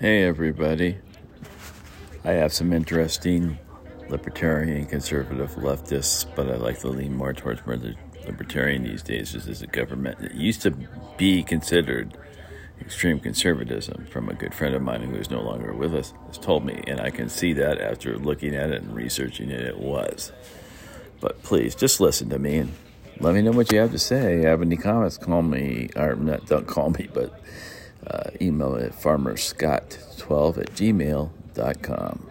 Hey, everybody. I have some interesting libertarian, conservative leftists, but I like to lean more towards more libertarian these days. This is a government that used to be considered extreme conservatism from a good friend of mine who is no longer with us has told me, and I can see that after looking at it and researching it, it was. But please, just listen to me and let me know what you have to say. Have any comments? Call me, or not, don't call me, but uh, email at farmerscott12 at gmail.com.